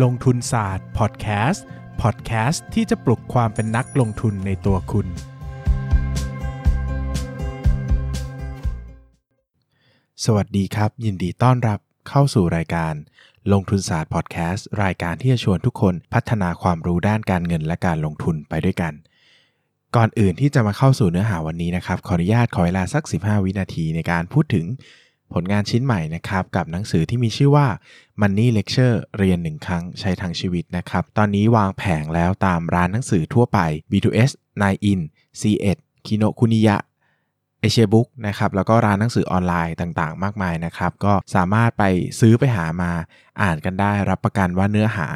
ลงทุนศาสตร์พอดแคสต์พอดแคสต์ที่จะปลุกความเป็นนักลงทุนในตัวคุณ สวัสดีครับ ยินดีต้อนรับเข้าสู่รายการ ลงทุนศาสตร์พอดแคสต์รายการที่จะชวนทุกคนพัฒนาความรู้ด้านการเงินและการลงทุนไปด้วยกัน ก่อนอื่นที่จะมาเข้าสู่เนื้อหาวันนี้นะครับ ขออนุญาตขอเวลาสัก 15 วินาทีในการพูดถึง ผลงานชิ้นใหม่นะครับกับหนังสือที่มีชื่อว่า Money Lecture เรียนหนึ่งครั้งใช้ทางชีวิตนะครับ ตอนนี้วางแผงแล้วตามร้านหนังสือทั่วไป B2S 9 in C1 Kino Kuniya เอเชียบุ๊กนะครับแล้วก็ร้านหนังสือออนไลน์ต่างๆ มากมายนะครับก็สามารถไปซื้อไปหามาอ่านกันได้รับประกันว่าเนื้อหา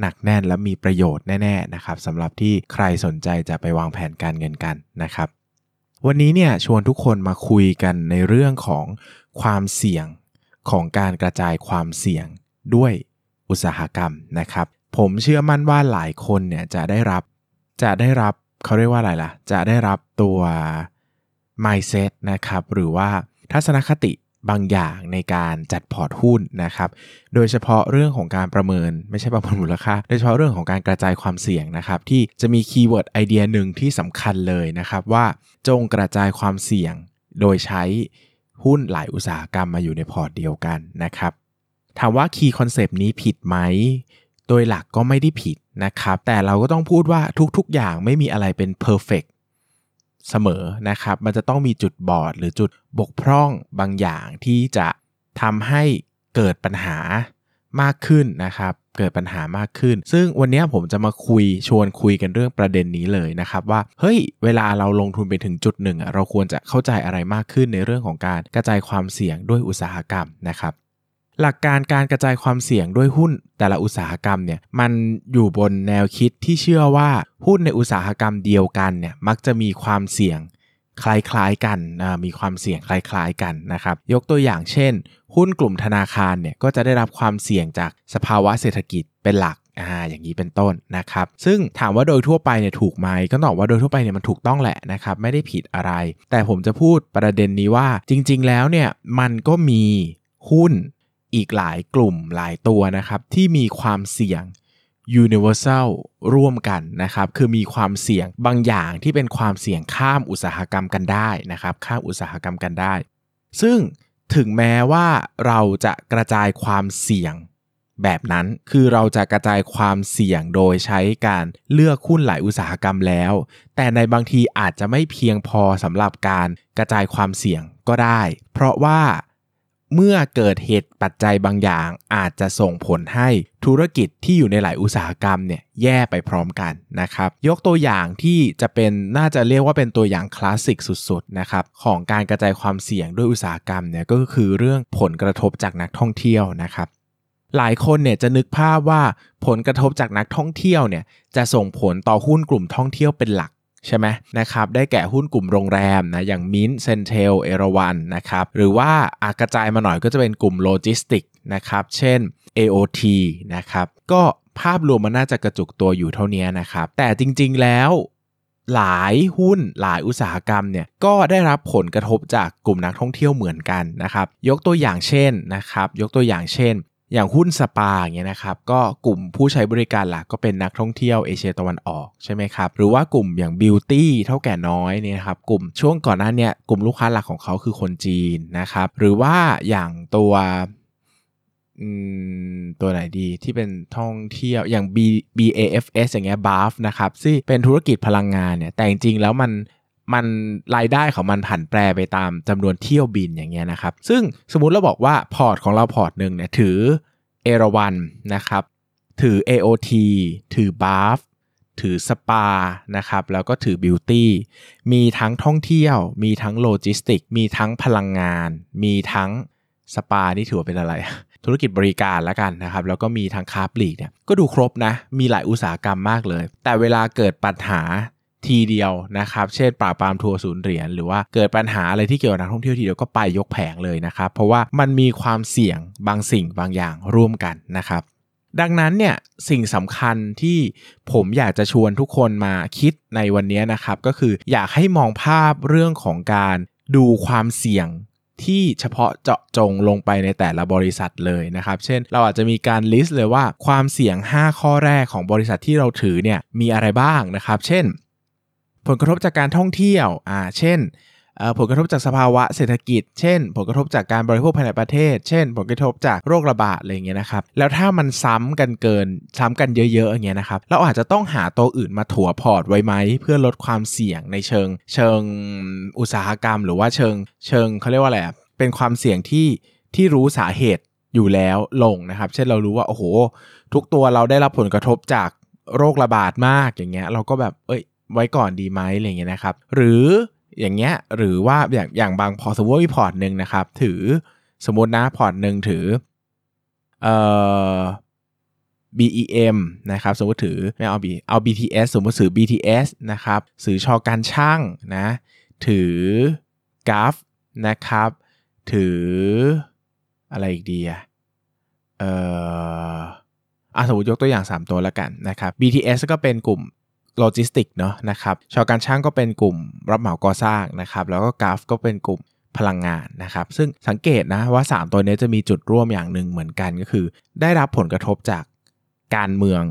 หนักแน่นและมีประโยชน์แน่ๆนะครับสำหรับที่ใครสนใจจะไปวางแผนการเงินกันนะครับ วันนี้เนี่ยชวนทุกคนมาคุยกันในเรื่องของความเสี่ยงของการกระจายความเสี่ยงด้วยอุตสาหกรรมนะครับ ผมเชื่อมั่นว่าหลายคนเนี่ยจะได้รับจะได้รับเขาเรียกว่าอะไรล่ะ จะได้รับตัว mindset นะครับ หรือว่าทัศนคติ บางอย่างในการจัดพอร์ตหุ้นนะครับ โดยเฉพาะเรื่องของการประเมินไม่ใช่ประเมินมูลค่า โดยเฉพาะเรื่องของการกระจายความเสี่ยงนะครับ ที่จะมี keyword ไอเดียหนึ่งที่สำคัญเลยนะครับว่าจงกระจายความเสี่ยง โดยใช้หุ้นหลายอุตสาหกรรมมาอยู่ในพอร์ตเดียวกันนะครับ ถามว่า key concept นี้ผิดไหมโดยหลักก็ไม่ได้ผิดนะครับ แต่เราก็ต้องพูดว่าทุกๆอย่างไม่มีอะไรเป็น perfect เสมอนะครับ มันจะต้องมีจุดบอดหรือจุดบกพร่องบางอย่างที่จะทำให้เกิดปัญหามากขึ้นนะครับ เกิดปัญหามากขึ้น ซึ่งวันนี้ผมจะมาคุยชวนคุยกันเรื่องประเด็นนี้เลยนะครับว่า เฮ้ย เวลาเราลงทุนไปถึงจุดหนึ่งเราควรจะเข้าใจอะไรมากขึ้นในเรื่องของการกระจายความเสี่ยงด้วยอุตสาหกรรมนะครับ หลักการการกระจายความเสี่ยงด้วยหุ้นแต่ละอุตสาหกรรมเนี่ยมันอยู่บนแนวคิดที่เชื่อว่าหุ้นในอุตสาหกรรมเดียวกันเนี่ยมักจะมีความเสี่ยงคล้ายๆกันมีความเสี่ยงคล้ายๆกันนะครับ ยกตัวอย่างเช่น หุ้นกลุ่มธนาคารเนี่ยก็จะได้รับความเสี่ยงจากสภาวะเศรษฐกิจเป็นหลักอ่าอย่างนี้เป็นต้นนะครับ ซึ่งถามว่าโดยทั่วไปเนี่ยถูกไหมก็ตอบว่าโดยทั่วไปเนี่ยมันถูกต้องแหละนะครับ ไม่ได้ผิดอะไร แต่ผมจะพูดประเด็นนี้ว่าจริง ๆ แล้วเนี่ยมันก็มีหุ้น อีกหลายกลุ่มหลายตัวนะครับ ที่มีความเสี่ยง universal ร่วมกันนะครับ คือมีความเสี่ยงบางอย่างที่เป็นความเสี่ยงข้ามอุตสาหกรรมกันได้นะครับ ข้ามอุตสาหกรรมกันได้ ซึ่งถึงแม้ว่าเราจะกระจายความเสี่ยงแบบนั้นคือเราจะกระจายความเสี่ยงโดยใช้การเลือกหุ้นหลายอุตสาหกรรมแล้ว แต่ในบางทีอาจจะไม่เพียงพอสำหรับการกระจายความเสี่ยงก็ได้ เพราะว่า เมื่อเกิดเหตุปัจจัยบางอย่าง อาจจะส่งผลให้ธุรกิจที่อยู่ในหลายอุตสาหกรรมเนี่ยแย่ไปพร้อมกันนะครับ ยกตัวอย่างที่จะเป็นน่าจะเรียกว่าเป็นตัวอย่างคลาสสิกสุดๆนะครับของการกระจายความเสี่ยงด้วยอุตสาหกรรมเนี่ยก็คือเรื่องผลกระทบจากนักท่องเที่ยวนะครับหลายคนเนี่ยจะนึกภาพว่าผลกระทบจากนักท่องเที่ยวเนี่ยจะส่งผลต่อหุ้นกลุ่มท่องเที่ยวเป็นหลัก ใช่ไหมนะครับได้แก่หุ้นกลุ่มโรงแรมนะอย่าง MINT CENTEL เอราวันนะครับหรือว่าอากระจายมาหน่อยก็จะเป็นกลุ่มโลจิสติกนะครับเช่น AOT นะครับก็ภาพรวมมันน่าจะกระจุกตัวอยู่เท่านี้นะครับ แต่จริงๆแล้วหลายหุ้นหลายอุตสาหกรรมเนี่ยก็ได้รับผลกระทบจากกลุ่มนักท่องเที่ยวเหมือนกันนะครับ ยกตัวอย่างเช่นนะครับ ยกตัวอย่างเช่น อย่างหุ้นสปาอย่างเงี้ยนะครับก็กลุ่มผู้ใช้บริการหลักก็เป็นนักท่องเที่ยวเอเชียตะวันออกใช่ไหมครับหรือว่ากลุ่มอย่างบิวตี้เท่าแก่น้อยเนี่ยครับกลุ่มช่วงก่อนหน้านี้กลุ่มลูกค้าหลักของเขาคือคนจีนนะครับหรือว่าอย่างตัวตัวไหนดีที่เป็นท่องเที่ยวอย่าง B BAFS อย่างเงี้ย BAF นะครับซึ่งเป็นธุรกิจพลังงานเนี่ยแต่จริงๆแล้วมัน มันรายได้ของมันผันแปรไปตามจำนวนเที่ยวบินอย่างเงี้ยนะครับ ซึ่งสมมุติเราบอกว่าพอร์ตของเราพอร์ตหนึ่งเนี่ยถือเอราวันนะครับ ถือ AOT ถือ BAFS ถือสปานะครับ แล้วก็ถือ BEAUTY มีทั้งท่องเที่ยว มีทั้งโลจิสติก มีทั้งพลังงาน มีทั้งสปานี่ถือว่าเป็นอะไร ธุรกิจบริการแล้วกันนะครับ แล้วก็มีทั้งค้าปลีกเนี่ย ก็ดูครบนะ มีหลายอุตสาหกรรมมากเลย แต่เวลาเกิดปัญหา ทีเดียวนะครับ เช่นปราบปรามทัวร์ศูนย์เหรียญหรือว่าเกิดปัญหาอะไรที่เกี่ยวกับนักท่องเที่ยวทีเดียวก็ไปยกแผงเลยนะครับ เพราะว่ามันมีความเสี่ยงบางสิ่งบางอย่างร่วมกันนะครับดังนั้นเนี่ยสิ่งสำคัญที่ผมอยากจะชวนทุกคนมาคิดในวันนี้นะครับ ก็คืออยากให้มองภาพเรื่องของการดูความเสี่ยงที่เฉพาะเจาะจงลงไปในแต่ละบริษัทเลยนะครับ เช่น เราอาจจะมีการลิสต์เลยว่าความเสี่ยง 5 ข้อแรกของบริษัทที่เราถือเนี่ยมีอะไรบ้างนะครับ เช่น ผลกระทบจากการท่องเที่ยวอ่าเช่นผลกระทบจากสภาวะเศรษฐกิจ เช่น ผลกระทบจากการบริโภคภายในประเทศ เช่น ผลกระทบจากโรคระบาดอะไรเงี้ยนะครับ แล้วถ้ามันซ้ำกันเกิน ซ้ำกันเยอะๆอย่างเงี้ยนะครับ เราอาจจะต้องหาตัวอื่นมาถัวพอร์ตไว้ไหม เพื่อลดความเสี่ยงในเชิง เชิงอุตสาหกรรม หรือว่าเชิง เชิงเขาเรียกว่าอะไร เป็นความเสี่ยงที่ที่รู้สาเหตุอยู่แล้วลงนะครับ เช่นเรารู้ว่าโอ้โห ทุกตัวเราได้รับผลกระทบจากโรคระบาดมากอย่างเงี้ย เราก็แบบเอ้ย ไว้ก่อนดีไหมอะไรเงี้ยนะครับ หรืออย่างเงี้ยหรือว่าอย่างอย่างบางพอสมมติว่ามีพอร์ตหนึ่งนะครับ ถือสมมตินะพอร์ตหนึ่งถือเอ่อ BEM นะครับสมมติถือไม่เอา B เอา BTS สมมติถือ BTS นะครับถือช.การช่างนะถือ GULF นะครับ ถืออะไรอีกดีอะเอ่ออะสมมติยกตัวอย่าง 3 ตัวแล้วกันนะครับ BTS ก็เป็นกลุ่ม โลจิสติกเนาะนะครับชาวการช่างก็เป็นกลุ่มรับเหมาก่อสร้างนะครับแล้วก็ GULF ก็เป็นกลุ่มพลังงานนะครับ ซึ่งสังเกตนะว่า 3 ตัวนี้จะมีจุดร่วมอย่างหนึ่งเหมือนกันก็คือ ได้รับผลกระทบจากการเมือง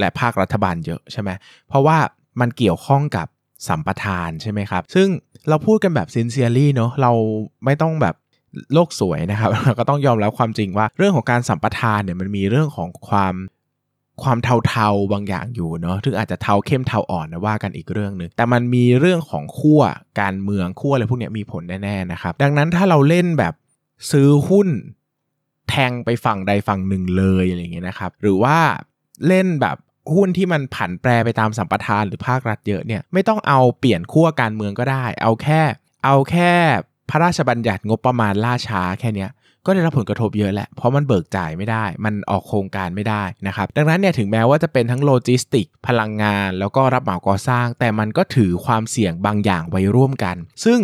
และภาครัฐบาลเยอะใช่ไหมเพราะว่ามันเกี่ยวข้องกับสัมปทานใช่ไหมครับ ซึ่งเราพูดกันแบบ sincerely เนาะเราไม่ต้องแบบโลกสวยนะครับเราก็ต้องยอมรับความจริงว่าเรื่องของการสัมปทานเนี่ยมันมีเรื่องของความ ความเทาๆบางอย่างอยู่เนาะถึงอาจจะเทาเข้มเทาอ่อนนะว่ากันอีกเรื่องหนึ่งแต่มันมีเรื่องของขั้วการเมืองขั้วอะไรพวกนี้มีผลแน่ๆนะครับ ดังนั้นถ้าเราเล่นแบบซื้อหุ้นแทงไปฝั่งใดฝั่งหนึ่งเลยอะไรอย่างเงี้ยนะครับ หรือว่าเล่นแบบหุ้นที่มันผันแปรไปตามสัมปทานหรือภาครัฐเยอะเนี่ยไม่ต้องเอาเปลี่ยนขั้วการเมืองก็ได้ เอาแค่ เอาแค่พระราชบัญญัติงบประมาณล่าช้าแค่นี้ ก็ได้รับผลกระทบเยอะแหละ เพราะมันเบิกจ่ายไม่ได้ มันออกโครงการไม่ได้นะครับ ดังนั้นเนี่ยถึงแม้ว่าจะเป็นทั้งโลจิสติก พลังงาน แล้วก็รับเหมาก่อสร้าง แต่มันก็ถือความเสี่ยงบางอย่างไว้ร่วมกัน ซึ่ง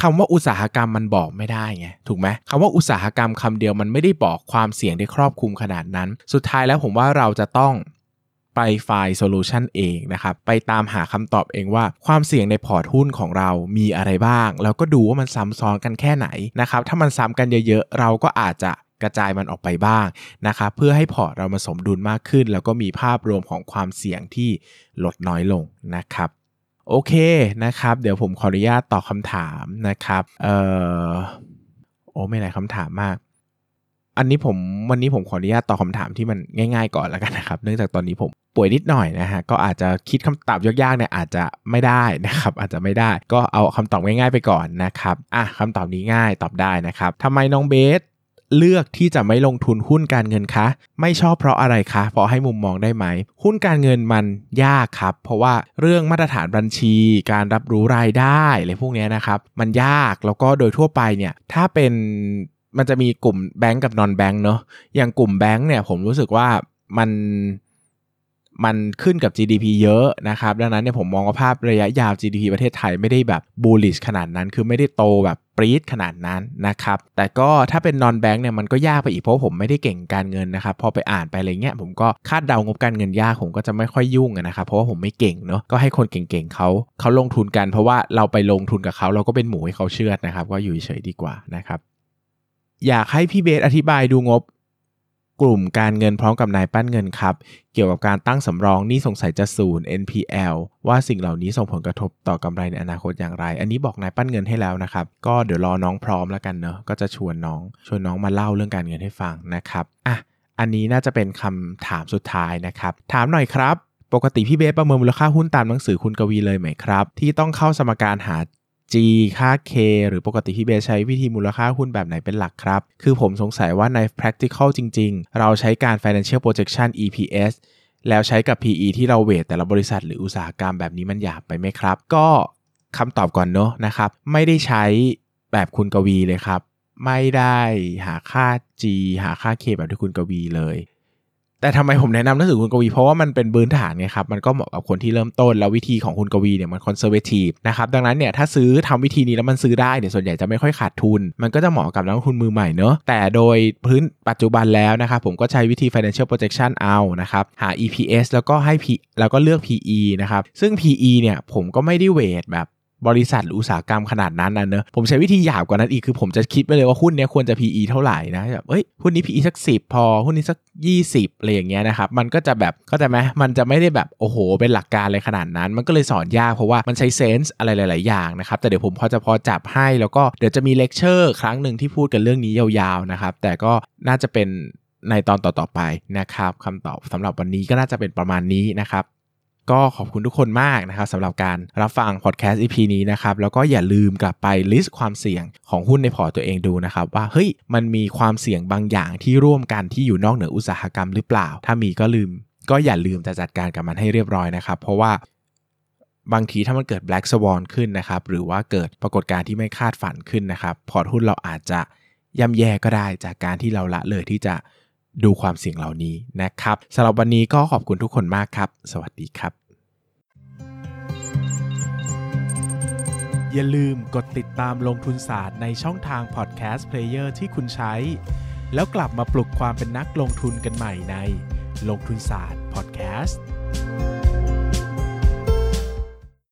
คำว่าอุตสาหกรรมมันบอกไม่ได้ไงถูกไหมคำว่าอุตสาหกรรมคำเดียวมันไม่ได้บอกความเสี่ยงได้ครอบคลุมขนาดนั้น สุดท้ายแล้วผมว่าเราจะต้อง ไป find solution เองนะครับ ไปตามหาคำตอบเองว่าความเสี่ยงในพอร์ตหุ้นของเรามีอะไรบ้าง แล้วก็ดูว่ามันซ้ำซ้อนกันแค่ไหนนะครับ ถ้ามันซ้ำกันเยอะๆ เราก็อาจจะกระจายมันออกไปบ้างนะครับ เพื่อให้พอร์ตเรามาสมดุลมากขึ้น แล้วก็มีภาพรวมของความเสี่ยงที่ลดน้อยลงนะครับ โอเคนะครับ เดี๋ยวผมขออนุญาตตอบคำถามนะครับ เอ่อโอ้ไม่หลายคำถามมาก อันนี้ผมวันนี้ผมขออนุญาตตอบคาถามที่มันง่าย ๆ ก่อนแล้วกันนะครับ เนื่องจากตอนนี้ผมป่วยนิดหน่อยนะฮะก็อาจจะคิดคำตอบยากๆเนี่ยอาจจะไม่ได้นะครับ อาจจะไม่ได้ก็เอาคำตอบง่ายๆไปก่อนนะครับอะคำตอบนี้ง่ายตอบได้นะครับทำไมน้องเบสเลือกที่จะไม่ลงทุนหุ้นการเงินคะ ไม่ชอบเพราะอะไรคะพอให้มุมมองได้ไหม หุ้นการเงินมันยากครับ เพราะว่าเรื่องมาตรฐานบัญชี การรับรู้รายได้อะไรพวกนี้นะครับ มันยากแล้วก็โดยทั่วไปเนี่ยถ้าเป็น มันจะมีกลุ่มแบงก์กับนอนแบงก์เนาะอย่างกลุ่มแบงก์เนี่ยผมรู้สึกว่ามันมันขึ้นกับ GDP เยอะนะครับ ดังนั้นเนี่ยผมมองว่าภาพระยะยาว GDP ประเทศไทยไม่ได้แบบ bullish ขนาดนั้น คือไม่ได้โตแบบปรี๊ดขนาดนั้นนะครับ แต่ก็ถ้าเป็นนอนแบงก์เนี่ยมันก็ยากไปอีกเพราะผมไม่ได้เก่งการเงินนะครับ พอไปอ่านไปอะไรเงี้ยผมก็คาดเดางบการเงินยากผมก็จะไม่ค่อยยุ่งนะครับ เพราะว่าผมไม่เก่งเนาะ ก็ให้คนเก่งๆเขาเขาลงทุนกัน เพราะว่าเราไปลงทุนกับเขาเราก็เป็นหมูให้เขาเชื่อนะครับว่าอยู่เฉยดีกว่านะครับ อยากให้พี่เบสอธิบายดูงบกลุ่มการเงินพร้อมกับนายปั้นเงินครับ เกี่ยวกับการตั้งสำรองนี่สงสัยจะศูนย์ NPL ว่าสิ่งเหล่านี้ส่งผลกระทบต่อกำไรในอนาคตอย่างไร อันนี้บอกนายปั้นเงินให้แล้วนะครับ ก็เดี๋ยวรอน้องพร้อมแล้วกันเนอะก็จะชวนน้อง ชวนน้องมาเล่าเรื่องการเงินให้ฟังนะครับอะอันนี้น่าจะเป็นคำถามสุดท้ายนะครับ ถามหน่อยครับ ปกติพี่เบสประเมินมูลค่าหุ้นตามหนังสือคุณกวีเลยไหมครับ ที่ต้องเข้าสมการหา G ค่า K หรือปกติพี่เบใช้วิธีมูลค่าหุ้นแบบไหนเป็นหลักครับ คือผมสงสัยว่าใน practical จริง ๆ เราใช้การ financial projection EPS แล้วใช้กับ PE ที่เราเวทแต่ละบริษัทหรืออุตสาหกรรมแบบนี้มันหยาบไปไหมครับ ก็คำตอบก่อนเนาะนะครับ ไม่ได้ใช้แบบคุณกวีเลยครับ ไม่ได้หาค่า G หาค่า K แบบที่คุณกวีเลย แต่ทำไมผมแนะนำหนังสือคุณกวี เพราะว่ามันเป็นบื้นฐานไงครับ มันก็เหมาะกับคนที่เริ่มต้น แล้ววิธีของคุณกวีเนี่ยมันคอนเซอร์เวทีฟนะครับดังนั้นเนี่ยถ้าซื้อทำวิธีนี้แล้วมันซื้อได้เนี่ยส่วนใหญ่จะไม่ค่อยขาดทุน มันก็จะเหมาะกับนักลงทุนมือใหม่เนอะแต่โดยพื้นปัจจุบันแล้วนะครับผมก็ใช้วิธี financial projection เอานะครับหา EPS แล้วก็ให้ P แล้วก็เลือก PE นะครับซึ่ง PE เนี่ยผมก็ไม่ได้เวทแบบ บริษัทหรืออุตสาหกรรมขนาดนั้นนะเนอะผมใช้วิธีหยาบกว่านั้นอีกคือผมจะคิดไปเลยว่าหุ้นเนี้ยควรจะ PE เท่าไหร่นะแบบเอ้ยหุ้นนี้ PE สัก 10 พอหุ้นนี้สัก 20อะไรอย่างเงี้ยนะครับมันก็จะแบบก็จะไหมมันจะไม่ได้แบบโอ้โห เป็นหลักการเลยขนาดนั้น มันก็เลยสอนยากเพราะว่ามันใช้เซนส์อะไรหลาย ๆ อย่างนะครับแต่เดี๋ยวผมพอจะพอจับให้แล้วก็เดี๋ยวจะมีเลคเชอร์ครั้งหนึ่งที่พูดกันเรื่องนี้ยาวๆนะครับแต่ก็น่าจะเป็นในตอนต่อๆไปนะครับคำตอบสำหรับวันนี้ก็น่าจะเป็นประมาณนี้นะครับ ก็ขอบคุณทุกคนมากนะครับสำหรับการรับฟังพอดแคสต์ EP นี้นะครับ แล้วก็อย่าลืมกลับไป list ความเสี่ยงของหุ้นในพอร์ตตัวเองดูนะครับ ว่าเฮ้ยมันมีความเสี่ยงบางอย่างที่ร่วมกันที่อยู่นอกเหนืออุตสาหกรรมหรือเปล่า ถ้ามีก็ลืม ก็อย่าลืมจะจัดการกับมันให้เรียบร้อยนะครับ เพราะว่าบางทีถ้ามันเกิด black swan ขึ้นนะครับ หรือว่าเกิดปรากฏการณ์ที่ไม่คาดฝันขึ้นนะครับ พอร์ตหุ้นเราอาจจะย่ำแย่ก็ได้จากการที่เราละเลยที่จะ ดูความเสี่ยงเหล่านี้นะครับสำหรับวันนี้ก็ขอบคุณทุกคนมากครับ สวัสดีครับ อย่าลืมกดติดตามลงทุนศาสตร์ในช่องทาง podcast player ที่คุณใช้ แล้วกลับมาปลุกความเป็นนักลงทุนกันใหม่ในลงทุนศาสตร์พอดแคสต์